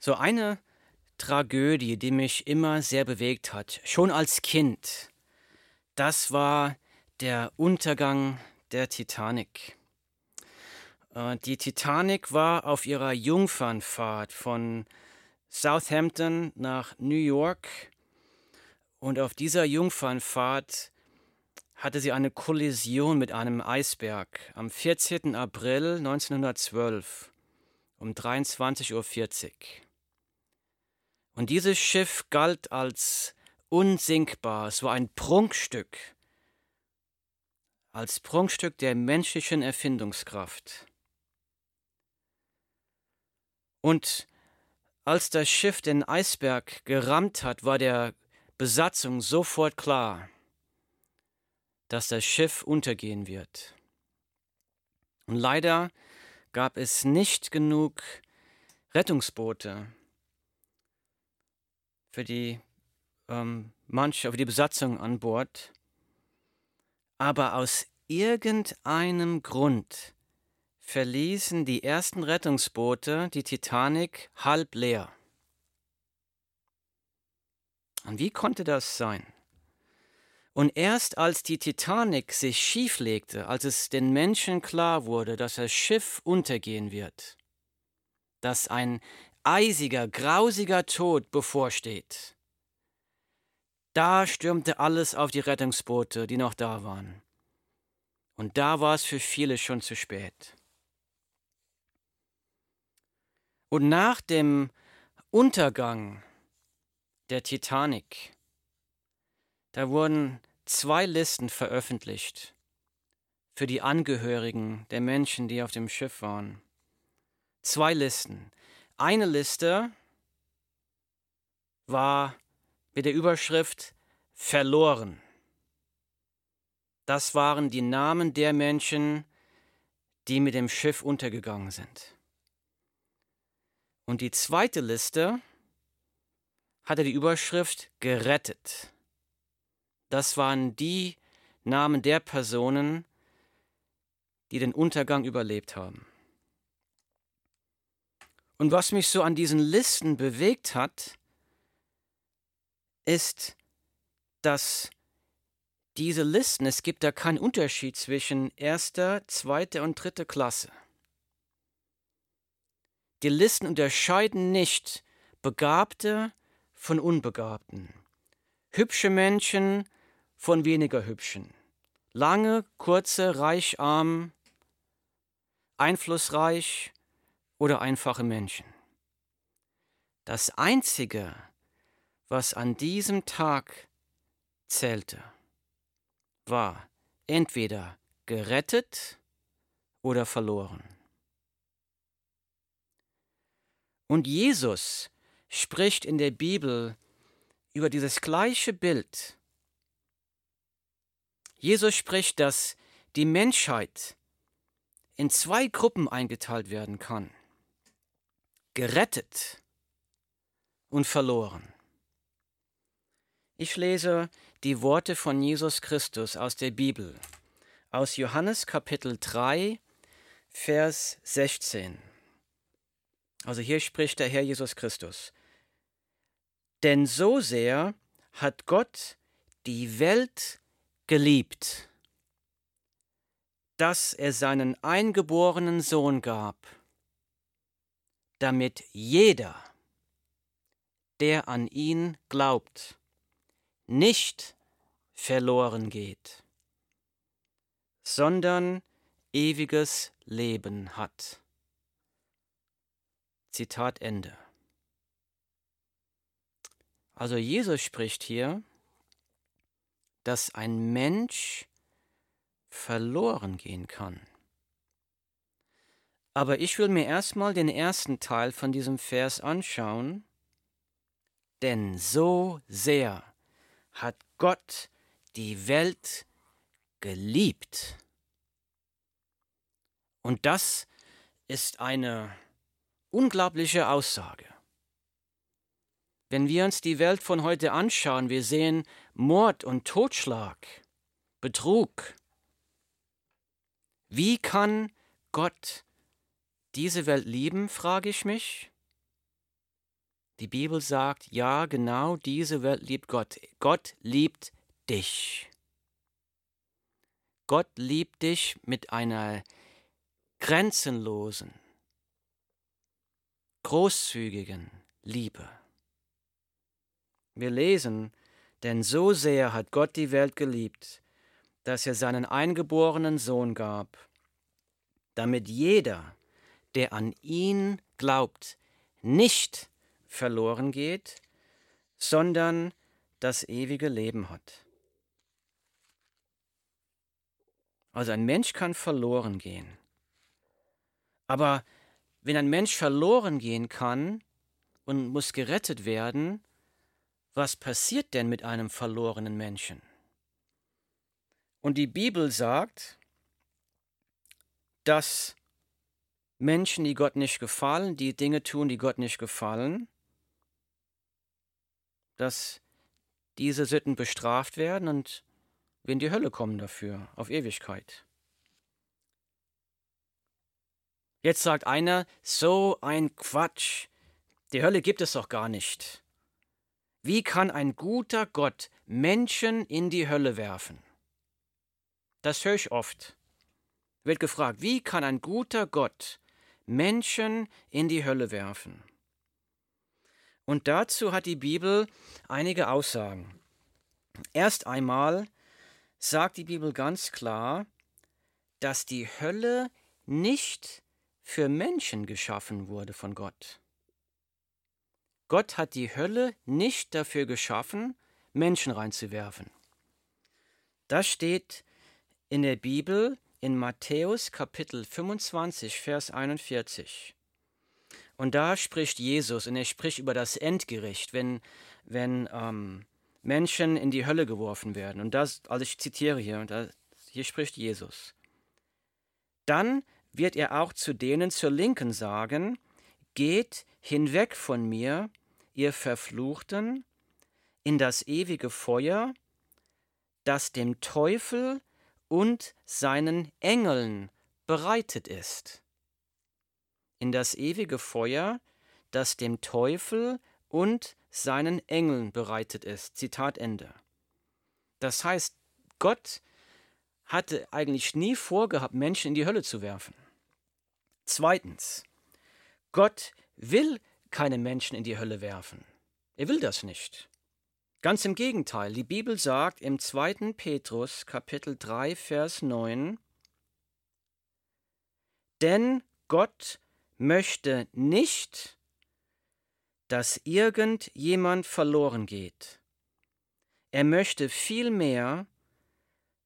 So eine Tragödie, die mich immer sehr bewegt hat, schon als Kind, das war der Untergang der Titanic. Äh, die Titanic war auf ihrer Jungfernfahrt von Southampton nach New York und auf dieser Jungfernfahrt hatte sie eine Kollision mit einem Eisberg am 14. April 1912 um 23.40 Uhr. Und dieses Schiff galt als unsinkbar, es war ein Prunkstück, als Prunkstück der menschlichen Erfindungskraft. Und als das Schiff den Eisberg gerammt hat, war der Besatzung sofort klar, dass das Schiff untergehen wird. Und leider gab es nicht genug Rettungsboote für die ähm, manche, für die Besatzung an Bord. Aber aus irgendeinem Grund verließen die ersten Rettungsboote die Titanic halb leer. Und wie konnte das sein? Und erst als die Titanic sich schief legte, als es den Menschen klar wurde, dass das Schiff untergehen wird, dass ein eisiger, grausiger Tod bevorsteht, da stürmte alles auf die Rettungsboote, die noch da waren. Und da war es für viele schon zu spät. Und nach dem Untergang der Titanic, da wurden zwei Listen veröffentlicht für die Angehörigen der Menschen, die auf dem Schiff waren. Zwei Listen. Eine Liste war mit der Überschrift Verloren. Das waren die Namen der Menschen, die mit dem Schiff untergegangen sind. Und die zweite Liste hatte die Überschrift Gerettet. Das waren die Namen der Personen, die den Untergang überlebt haben. Und was mich so an diesen Listen bewegt hat, ist, dass diese Listen, es gibt da keinen Unterschied zwischen erster, zweiter und dritter Klasse. Die Listen unterscheiden nicht Begabte von Unbegabten, hübsche Menschen von weniger hübschen, lange, kurze, reich, arm, einflussreich oder einfache Menschen. Das Einzige, was an diesem Tag zählte, war entweder gerettet oder verloren. Und Jesus spricht in der Bibel über dieses gleiche Bild. Jesus spricht, dass die Menschheit in zwei Gruppen eingeteilt werden kann. Gerettet und verloren. Ich lese die Worte von Jesus Christus aus der Bibel, aus Johannes Kapitel 3, Vers 16. Also hier spricht der Herr Jesus Christus. Denn so sehr hat Gott die Welt geliebt, dass er seinen eingeborenen Sohn gab, damit jeder, der an ihn glaubt, nicht verloren geht, sondern ewiges Leben hat. Zitat Ende. Also Jesus spricht hier, dass ein Mensch verloren gehen kann. Aber ich will mir erstmal den ersten Teil von diesem Vers anschauen, denn so sehr hat Gott die Welt geliebt. Und das ist eine unglaubliche Aussage. Wenn wir uns die Welt von heute anschauen, wir sehen Mord und Totschlag, Betrug. Wie kann Gott diese Welt lieben, frage ich mich. Die Bibel sagt, ja, genau diese Welt liebt Gott. Gott liebt dich. Gott liebt dich mit einer grenzenlosen, großzügigen Liebe. Wir lesen, denn so sehr hat Gott die Welt geliebt, dass er seinen eingeborenen Sohn gab, damit jeder, der an ihn glaubt, nicht verloren geht, sondern das ewige Leben hat. Also ein Mensch kann verloren gehen. Aber wenn ein Mensch verloren gehen kann und muss gerettet werden, was passiert denn mit einem verlorenen Menschen? Und die Bibel sagt, dass Menschen, die Gott nicht gefallen, die Dinge tun, die Gott nicht gefallen, dass diese Sitten bestraft werden und wir in die Hölle kommen dafür, auf Ewigkeit. Jetzt sagt einer, so ein Quatsch, die Hölle gibt es doch gar nicht. Wie kann ein guter Gott Menschen in die Hölle werfen? Das höre ich oft. Wird gefragt, wie kann ein guter Gott Menschen in die Hölle werfen? Und dazu hat die Bibel einige Aussagen. Erst einmal sagt die Bibel ganz klar, dass die Hölle nicht für Menschen geschaffen wurde von Gott. Gott hat die Hölle nicht dafür geschaffen, Menschen reinzuwerfen. Das steht in der Bibel in Matthäus Kapitel 25, Vers 41. Und da spricht Jesus und er spricht über das Endgericht, wenn, wenn ähm, Menschen in die Hölle geworfen werden. Und das, also ich zitiere hier, und da, hier spricht Jesus. Dann wird er auch zu denen zur Linken sagen, Geht hinweg von mir, ihr Verfluchten, in das ewige Feuer, das dem Teufel und seinen Engeln bereitet ist in das ewige Feuer, das dem Teufel und seinen Engeln bereitet ist. Zitat Ende. Das heißt, Gott hatte eigentlich nie vorgehabt, Menschen in die Hölle zu werfen. Zweitens, Gott will keine Menschen in die Hölle werfen. Er will das nicht. Ganz im Gegenteil, die Bibel sagt im 2. Petrus Kapitel 3 Vers 9, denn Gott möchte nicht, dass irgendjemand verloren geht. Er möchte vielmehr,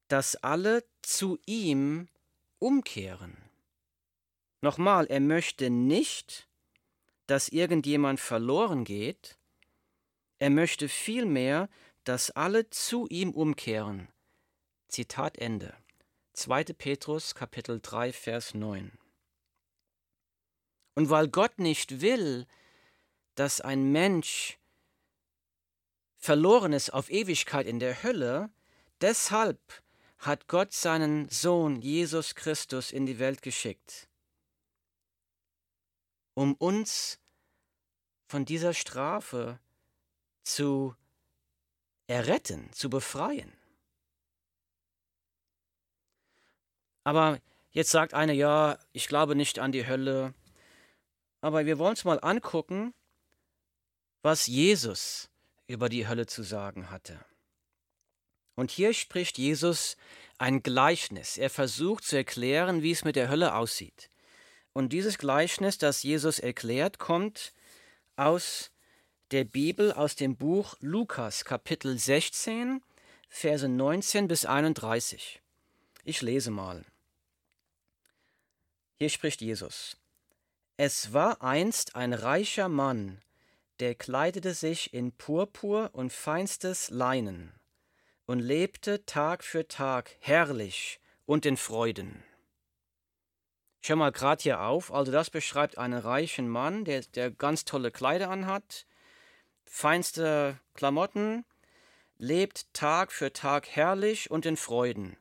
dass alle zu ihm umkehren. Nochmal, er möchte nicht, dass irgendjemand verloren geht, er möchte vielmehr, dass alle zu ihm umkehren. Zitat Ende. 2. Petrus Kapitel 3 Vers 9. Und weil Gott nicht will, dass ein Mensch verloren ist auf Ewigkeit in der Hölle, deshalb hat Gott seinen Sohn Jesus Christus in die Welt geschickt, um uns von dieser Strafe zu erretten, zu befreien. Aber jetzt sagt einer, ja, ich glaube nicht an die Hölle, aber wir wollen uns mal angucken, was Jesus über die Hölle zu sagen hatte. Und hier spricht Jesus ein Gleichnis. Er versucht zu erklären, wie es mit der Hölle aussieht. Und dieses Gleichnis, das Jesus erklärt, kommt aus der Bibel, aus dem Buch Lukas, Kapitel 16, Verse 19 bis 31. Ich lese mal. Hier spricht Jesus. Es war einst ein reicher Mann, der kleidete sich in Purpur und feinstes Leinen und lebte Tag für Tag herrlich und in Freuden. Schau mal gerade hier auf, also das beschreibt einen reichen Mann, der, der ganz tolle Kleider anhat, feinste Klamotten, lebt Tag für Tag herrlich und in Freuden.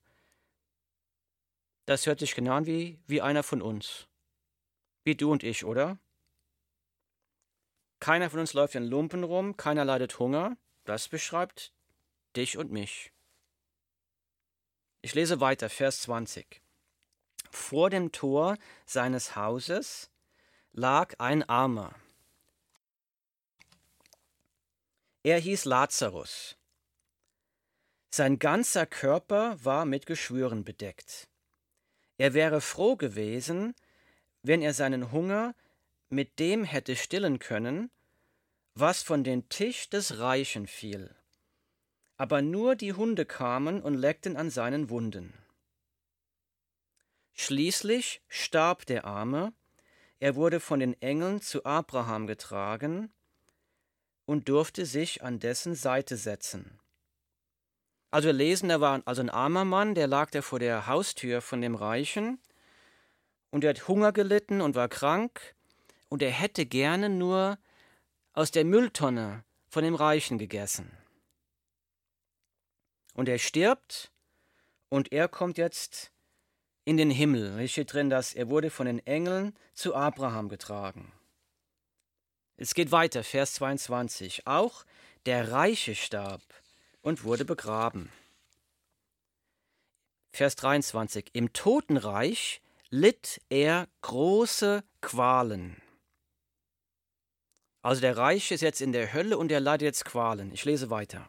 Das hört sich genau an wie, wie einer von uns. Wie du und ich, oder? Keiner von uns läuft in Lumpen rum, keiner leidet Hunger. Das beschreibt dich und mich. Ich lese weiter, Vers 20. Vor dem Tor seines Hauses lag ein Armer. Er hieß Lazarus. Sein ganzer Körper war mit Geschwüren bedeckt. Er wäre froh gewesen, wenn er seinen Hunger mit dem hätte stillen können, was von dem Tisch des Reichen fiel. Aber nur die Hunde kamen und leckten an seinen Wunden. Schließlich starb der Arme, er wurde von den Engeln zu Abraham getragen und durfte sich an dessen Seite setzen. Also wir lesen, er war also ein armer Mann, der lag da vor der Haustür von dem Reichen und er hat Hunger gelitten und war krank und er hätte gerne nur aus der Mülltonne von dem Reichen gegessen. Und er stirbt und er kommt jetzt in den Himmel. Hier steht drin, dass er wurde von den Engeln zu Abraham getragen. Es geht weiter, Vers 22. Auch der Reiche starb und wurde begraben. Vers 23. Im Totenreich litt er große Qualen. Also der Reiche ist jetzt in der Hölle und er leidet jetzt Qualen. Ich lese weiter.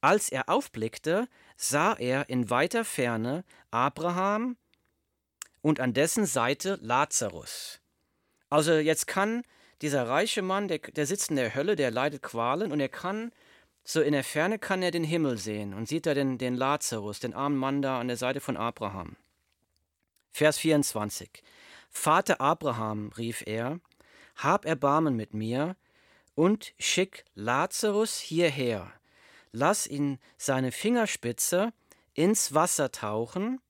Als er aufblickte, sah er in weiter Ferne Abraham und an dessen Seite Lazarus. Also jetzt kann dieser reiche Mann, der, der sitzt in der Hölle, der leidet Qualen und er kann, so in der Ferne kann er den Himmel sehen und sieht da den, den Lazarus, den armen Mann da an der Seite von Abraham. Vers 24. Vater Abraham, rief er, hab Erbarmen mit mir und schick Lazarus hierher. Lass ihn seine Fingerspitze ins Wasser tauchen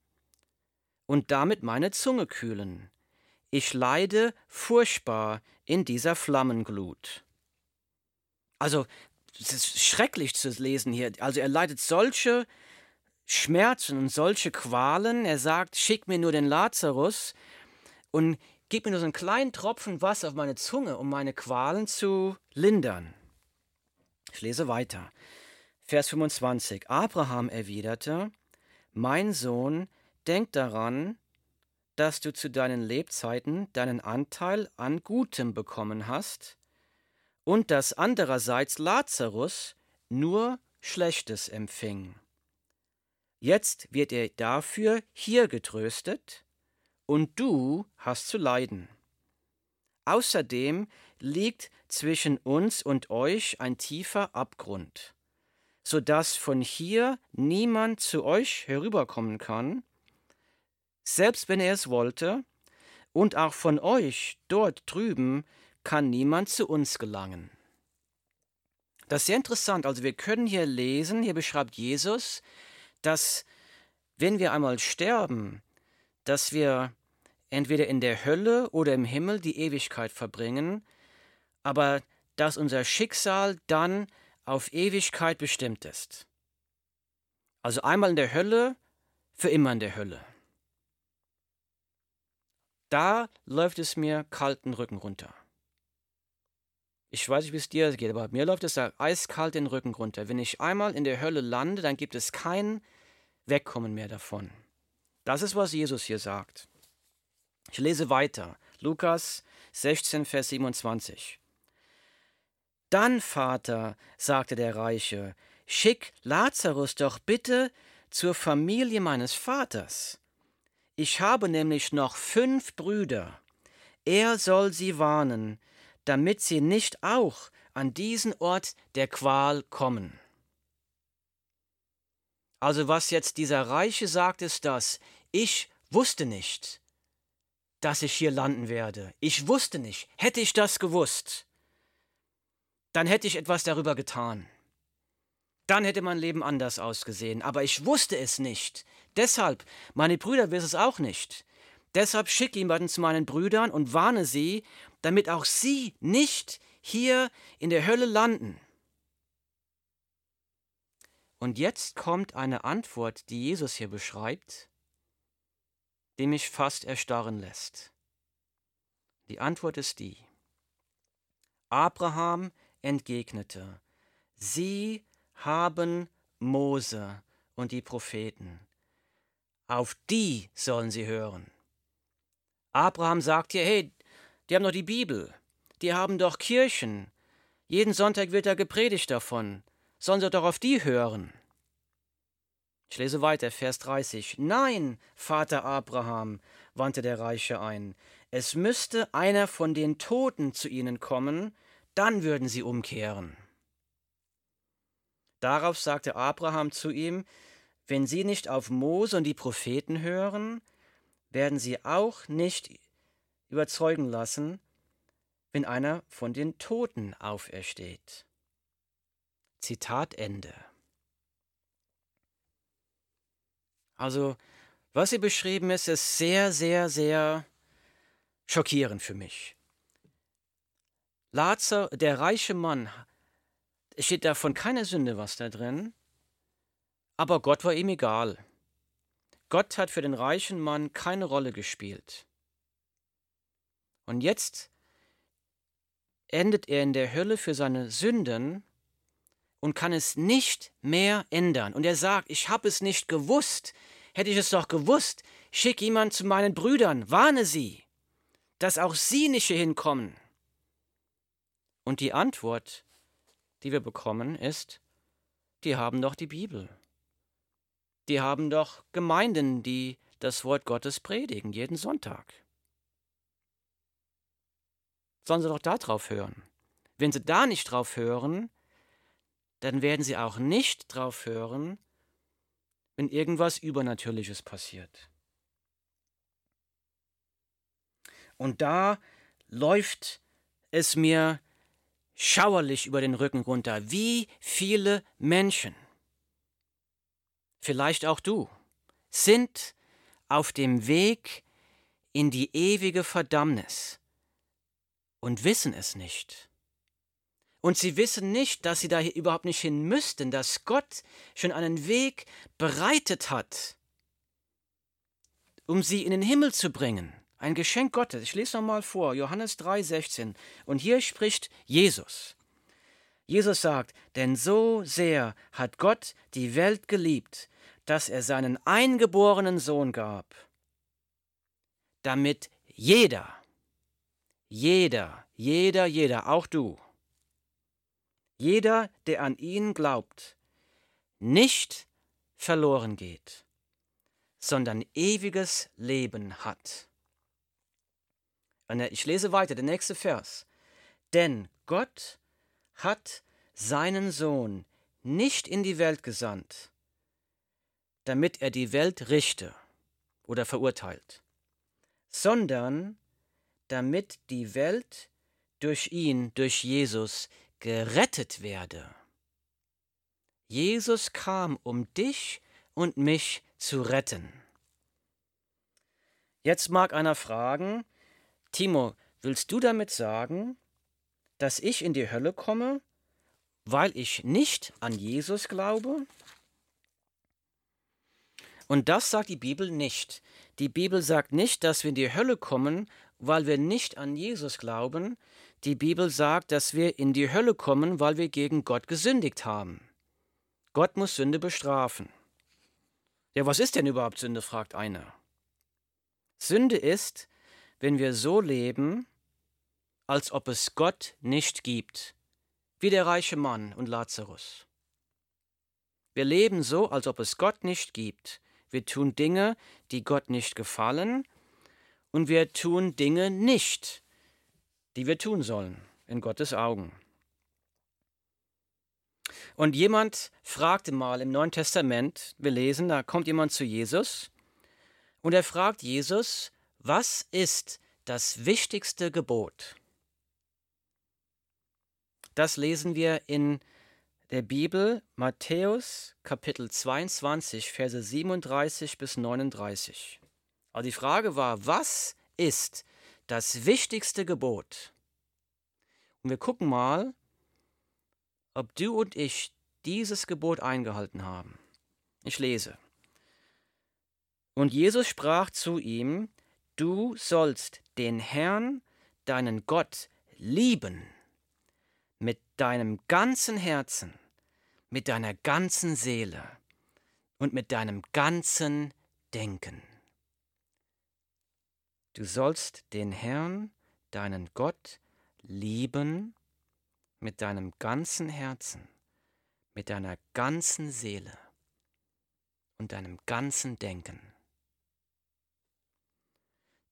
und damit meine Zunge kühlen. Ich leide furchtbar in dieser Flammenglut. Also, es ist schrecklich zu lesen hier. Also, er leidet solche Schmerzen und solche Qualen. Er sagt: Schick mir nur den Lazarus und gib mir nur so einen kleinen Tropfen Wasser auf meine Zunge, um meine Qualen zu lindern. Ich lese weiter. Vers 25. Abraham erwiderte: Mein Sohn, denk daran, dass du zu deinen Lebzeiten deinen Anteil an Gutem bekommen hast und dass andererseits Lazarus nur Schlechtes empfing. Jetzt wird er dafür hier getröstet, und du hast zu leiden. Außerdem liegt zwischen uns und euch ein tiefer Abgrund, so dass von hier niemand zu euch herüberkommen kann, selbst wenn er es wollte, und auch von euch dort drüben kann niemand zu uns gelangen. Das ist sehr interessant. Also wir können hier lesen, hier beschreibt Jesus, dass wenn wir einmal sterben, dass wir entweder in der Hölle oder im Himmel die Ewigkeit verbringen, aber dass unser Schicksal dann auf Ewigkeit bestimmt ist. Also einmal in der Hölle, für immer in der Hölle. Da läuft es mir kalten Rücken runter. Ich weiß nicht, wie es dir geht, aber mir läuft es da eiskalt den Rücken runter. Wenn ich einmal in der Hölle lande, dann gibt es kein Wegkommen mehr davon. Das ist, was Jesus hier sagt. Ich lese weiter. Lukas 16, Vers 27. Dann, Vater, sagte der Reiche, schick Lazarus doch bitte zur Familie meines Vaters. Ich habe nämlich noch fünf Brüder. Er soll sie warnen, damit sie nicht auch an diesen Ort der Qual kommen. Also was jetzt dieser Reiche sagt, ist das, ich wusste nicht, dass ich hier landen werde. Ich wusste nicht. Hätte ich das gewusst, dann hätte ich etwas darüber getan. Dann hätte mein Leben anders ausgesehen. Aber ich wusste es nicht. Deshalb, meine Brüder wissen es auch nicht. Deshalb schicke jemanden zu meinen Brüdern und warne sie, damit auch sie nicht hier in der Hölle landen. Und jetzt kommt eine Antwort, die Jesus hier beschreibt, die mich fast erstarren lässt. Die Antwort ist die. Abraham entgegnete, Sie haben Mose und die Propheten. Auf die sollen sie hören. Abraham sagt hier, hey, die haben doch die Bibel, die haben doch Kirchen. Jeden Sonntag wird da gepredigt davon. Sollen sie doch auf die hören. Ich lese weiter, Vers 30. Nein, Vater Abraham, wandte der Reiche ein, es müsste einer von den Toten zu ihnen kommen, dann würden sie umkehren. Darauf sagte Abraham zu ihm, wenn sie nicht auf Mose und die Propheten hören, werden sie auch nicht überzeugen lassen, wenn einer von den Toten aufersteht. Zitat Ende. Also, was hier beschrieben ist, ist sehr, sehr, sehr schockierend für mich. Lazar, der reiche Mann, steht davon keine Sünde was da drin, aber Gott war ihm egal. Gott hat für den reichen Mann keine Rolle gespielt. Und jetzt endet er in der Hölle für seine Sünden und kann es nicht mehr ändern. Und er sagt, ich habe es nicht gewusst. Hätte ich es doch gewusst, schick jemand zu meinen Brüdern, warne sie, dass auch sie nicht hier hinkommen. Und die Antwort, die wir bekommen, ist, die haben doch die Bibel. Die haben doch Gemeinden, die das Wort Gottes predigen, jeden Sonntag. Sollen sie doch da drauf hören. Wenn sie da nicht drauf hören, dann werden sie auch nicht drauf hören, wenn irgendwas Übernatürliches passiert. Und da läuft es mir schauerlich über den Rücken runter. Wie viele Menschen vielleicht auch du, sind auf dem Weg in die ewige Verdammnis und wissen es nicht. Und sie wissen nicht, dass sie da überhaupt nicht hin müssten, dass Gott schon einen Weg bereitet hat, um sie in den Himmel zu bringen. Ein Geschenk Gottes. Ich lese nochmal vor, Johannes 3,16. Und hier spricht Jesus. Jesus sagt, denn so sehr hat Gott die Welt geliebt, dass er seinen eingeborenen Sohn gab, damit jeder, jeder, jeder, jeder, auch du, jeder, der an ihn glaubt, nicht verloren geht, sondern ewiges Leben hat. Ich lese weiter, der nächste Vers. Denn Gott hat seinen Sohn nicht in die Welt gesandt, damit er die Welt richte oder verurteilt, sondern damit die Welt durch ihn, durch Jesus, gerettet werde. Jesus kam, um dich und mich zu retten. Jetzt mag einer fragen, Timo, willst du damit sagen, dass ich in die Hölle komme, weil ich nicht an Jesus glaube? Und das sagt die Bibel nicht. Die Bibel sagt nicht, dass wir in die Hölle kommen, weil wir nicht an Jesus glauben. Die Bibel sagt, dass wir in die Hölle kommen, weil wir gegen Gott gesündigt haben. Gott muss Sünde bestrafen. Ja, was ist denn überhaupt Sünde? fragt einer. Sünde ist, wenn wir so leben, als ob es Gott nicht gibt, wie der reiche Mann und Lazarus. Wir leben so, als ob es Gott nicht gibt. Wir tun Dinge, die Gott nicht gefallen, und wir tun Dinge nicht, die wir tun sollen in Gottes Augen. Und jemand fragte mal im Neuen Testament, wir lesen, da kommt jemand zu Jesus und er fragt Jesus, was ist das wichtigste Gebot? Das lesen wir in der Bibel Matthäus Kapitel 22, Verse 37 bis 39. Aber die Frage war, was ist das wichtigste Gebot? Und wir gucken mal, ob du und ich dieses Gebot eingehalten haben. Ich lese. Und Jesus sprach zu ihm, Du sollst den Herrn, deinen Gott, lieben mit deinem ganzen Herzen, mit deiner ganzen Seele und mit deinem ganzen Denken. Du sollst den Herrn, deinen Gott, lieben mit deinem ganzen Herzen, mit deiner ganzen Seele und deinem ganzen Denken.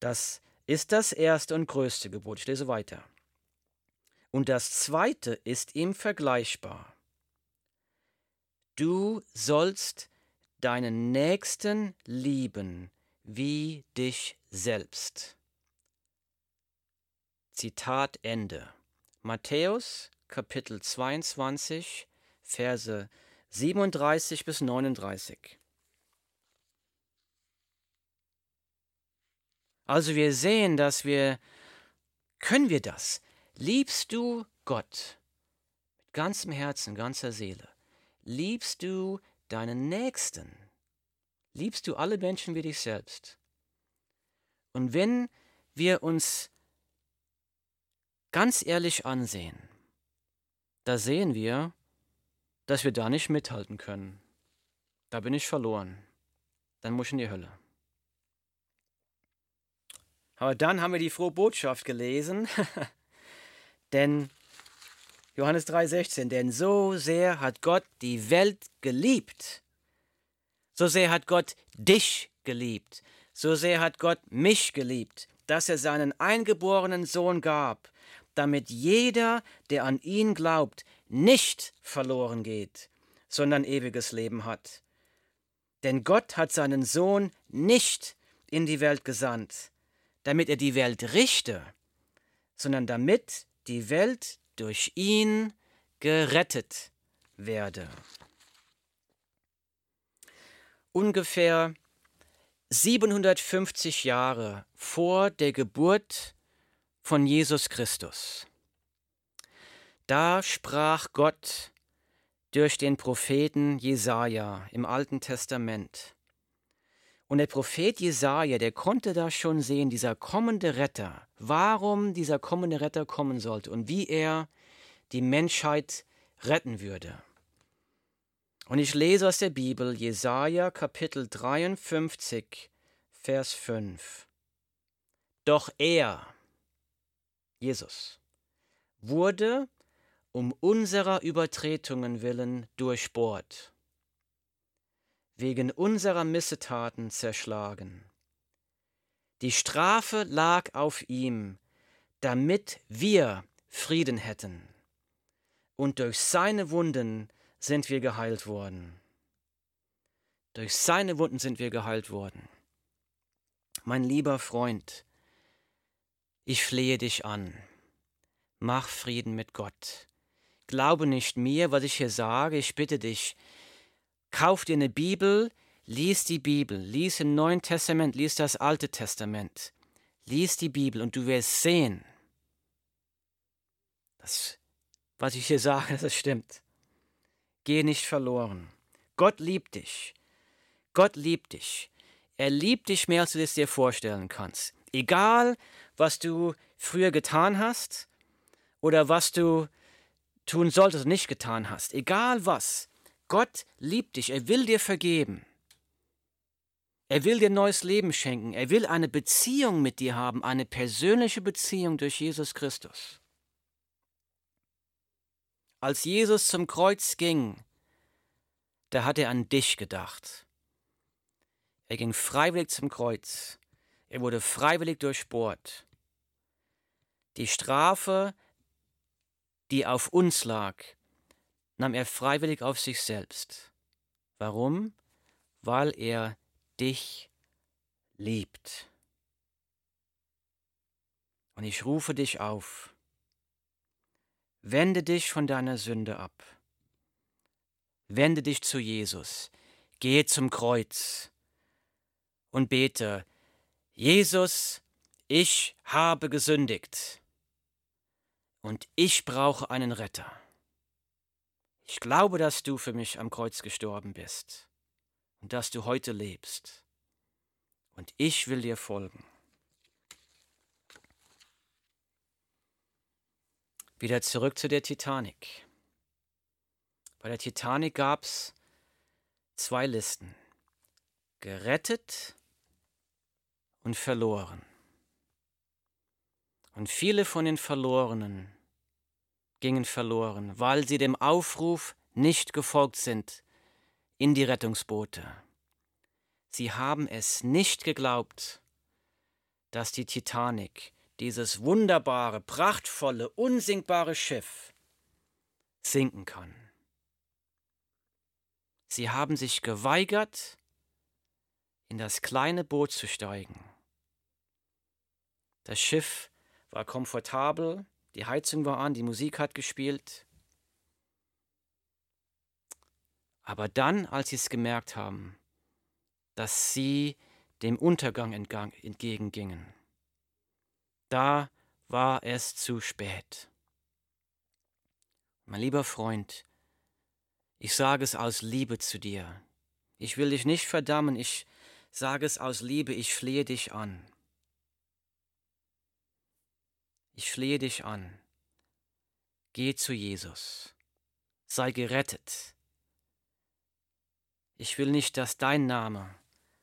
Das ist das erste und größte Gebot. Ich lese weiter. Und das zweite ist ihm vergleichbar. Du sollst deinen Nächsten lieben wie dich selbst. Zitat Ende. Matthäus Kapitel 22, Verse 37 bis 39. Also wir sehen, dass wir, können wir das? Liebst du Gott mit ganzem Herzen, ganzer Seele? Liebst du deinen Nächsten? Liebst du alle Menschen wie dich selbst? Und wenn wir uns ganz ehrlich ansehen, da sehen wir, dass wir da nicht mithalten können. Da bin ich verloren. Dann muss ich in die Hölle. Aber dann haben wir die frohe Botschaft gelesen, denn Johannes 3:16, denn so sehr hat Gott die Welt geliebt, so sehr hat Gott dich geliebt, so sehr hat Gott mich geliebt, dass er seinen eingeborenen Sohn gab, damit jeder, der an ihn glaubt, nicht verloren geht, sondern ewiges Leben hat. Denn Gott hat seinen Sohn nicht in die Welt gesandt, damit er die Welt richte, sondern damit die Welt durch ihn gerettet werde. Ungefähr 750 Jahre vor der Geburt von Jesus Christus. Da sprach Gott durch den Propheten Jesaja im Alten Testament. Und der Prophet Jesaja, der konnte da schon sehen, dieser kommende Retter, warum dieser kommende Retter kommen sollte und wie er die Menschheit retten würde. Und ich lese aus der Bibel Jesaja Kapitel 53, Vers 5. Doch er, Jesus, wurde um unserer Übertretungen willen durchbohrt wegen unserer Missetaten zerschlagen. Die Strafe lag auf ihm, damit wir Frieden hätten. Und durch seine Wunden sind wir geheilt worden. Durch seine Wunden sind wir geheilt worden. Mein lieber Freund, ich flehe dich an. Mach Frieden mit Gott. Glaube nicht mir, was ich hier sage. Ich bitte dich, Kauf dir eine Bibel, lies die Bibel, lies im Neuen Testament, lies das Alte Testament, lies die Bibel und du wirst sehen, dass, was ich hier sage, das stimmt. Geh nicht verloren. Gott liebt dich. Gott liebt dich. Er liebt dich mehr, als du es dir vorstellen kannst. Egal, was du früher getan hast oder was du tun solltest und nicht getan hast. Egal was. Gott liebt dich, er will dir vergeben. Er will dir neues Leben schenken. Er will eine Beziehung mit dir haben, eine persönliche Beziehung durch Jesus Christus. Als Jesus zum Kreuz ging, da hat er an dich gedacht. Er ging freiwillig zum Kreuz. Er wurde freiwillig durchbohrt. Die Strafe, die auf uns lag, nahm er freiwillig auf sich selbst. Warum? Weil er dich liebt. Und ich rufe dich auf. Wende dich von deiner Sünde ab. Wende dich zu Jesus. Gehe zum Kreuz und bete, Jesus, ich habe gesündigt und ich brauche einen Retter. Ich glaube, dass du für mich am Kreuz gestorben bist und dass du heute lebst. Und ich will dir folgen. Wieder zurück zu der Titanic. Bei der Titanic gab es zwei Listen. Gerettet und verloren. Und viele von den Verlorenen gingen verloren, weil sie dem Aufruf nicht gefolgt sind in die Rettungsboote. Sie haben es nicht geglaubt, dass die Titanic, dieses wunderbare, prachtvolle, unsinkbare Schiff, sinken kann. Sie haben sich geweigert, in das kleine Boot zu steigen. Das Schiff war komfortabel, die Heizung war an, die Musik hat gespielt. Aber dann, als sie es gemerkt haben, dass sie dem Untergang entgegengingen, da war es zu spät. Mein lieber Freund, ich sage es aus Liebe zu dir. Ich will dich nicht verdammen, ich sage es aus Liebe, ich flehe dich an. Ich flehe dich an. Geh zu Jesus. Sei gerettet. Ich will nicht, dass dein Name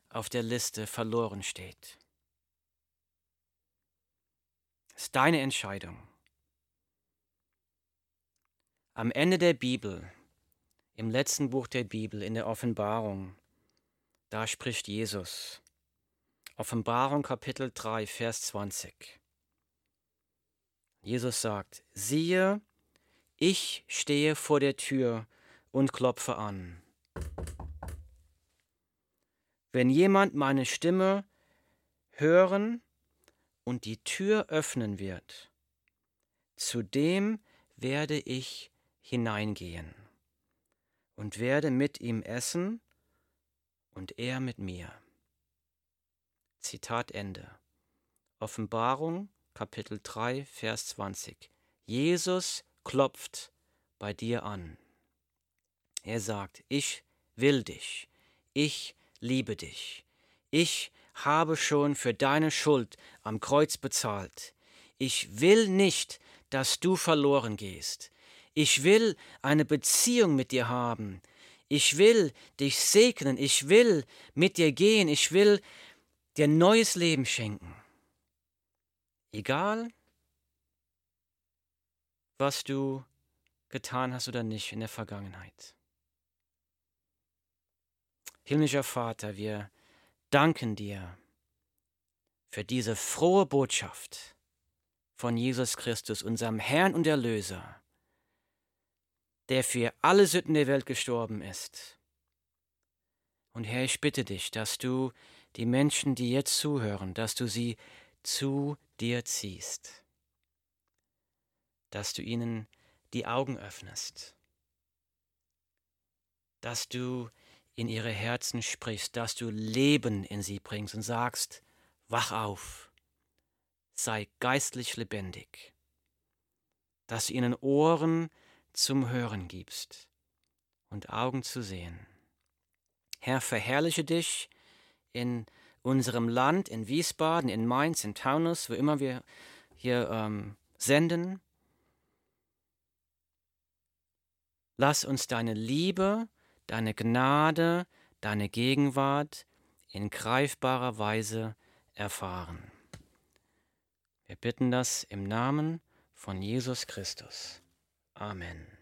auf der Liste verloren steht. Es ist deine Entscheidung. Am Ende der Bibel, im letzten Buch der Bibel, in der Offenbarung, da spricht Jesus. Offenbarung Kapitel 3, Vers 20. Jesus sagt, siehe, ich stehe vor der Tür und klopfe an. Wenn jemand meine Stimme hören und die Tür öffnen wird, zu dem werde ich hineingehen und werde mit ihm essen und er mit mir. Zitat Ende. Offenbarung Kapitel 3, Vers 20. Jesus klopft bei dir an. Er sagt, ich will dich, ich liebe dich, ich habe schon für deine Schuld am Kreuz bezahlt. Ich will nicht, dass du verloren gehst. Ich will eine Beziehung mit dir haben. Ich will dich segnen. Ich will mit dir gehen. Ich will dir neues Leben schenken. Egal, was du getan hast oder nicht in der Vergangenheit. Himmlischer Vater, wir danken dir für diese frohe Botschaft von Jesus Christus, unserem Herrn und Erlöser, der für alle Sünden der Welt gestorben ist. Und Herr, ich bitte dich, dass du die Menschen, die jetzt zuhören, dass du sie zu dir ziehst, dass du ihnen die Augen öffnest, dass du in ihre Herzen sprichst, dass du Leben in sie bringst und sagst, wach auf, sei geistlich lebendig, dass du ihnen Ohren zum Hören gibst und Augen zu sehen. Herr, verherrliche dich in unserem Land, in Wiesbaden, in Mainz, in Taunus, wo immer wir hier ähm, senden. Lass uns deine Liebe, deine Gnade, deine Gegenwart in greifbarer Weise erfahren. Wir bitten das im Namen von Jesus Christus. Amen.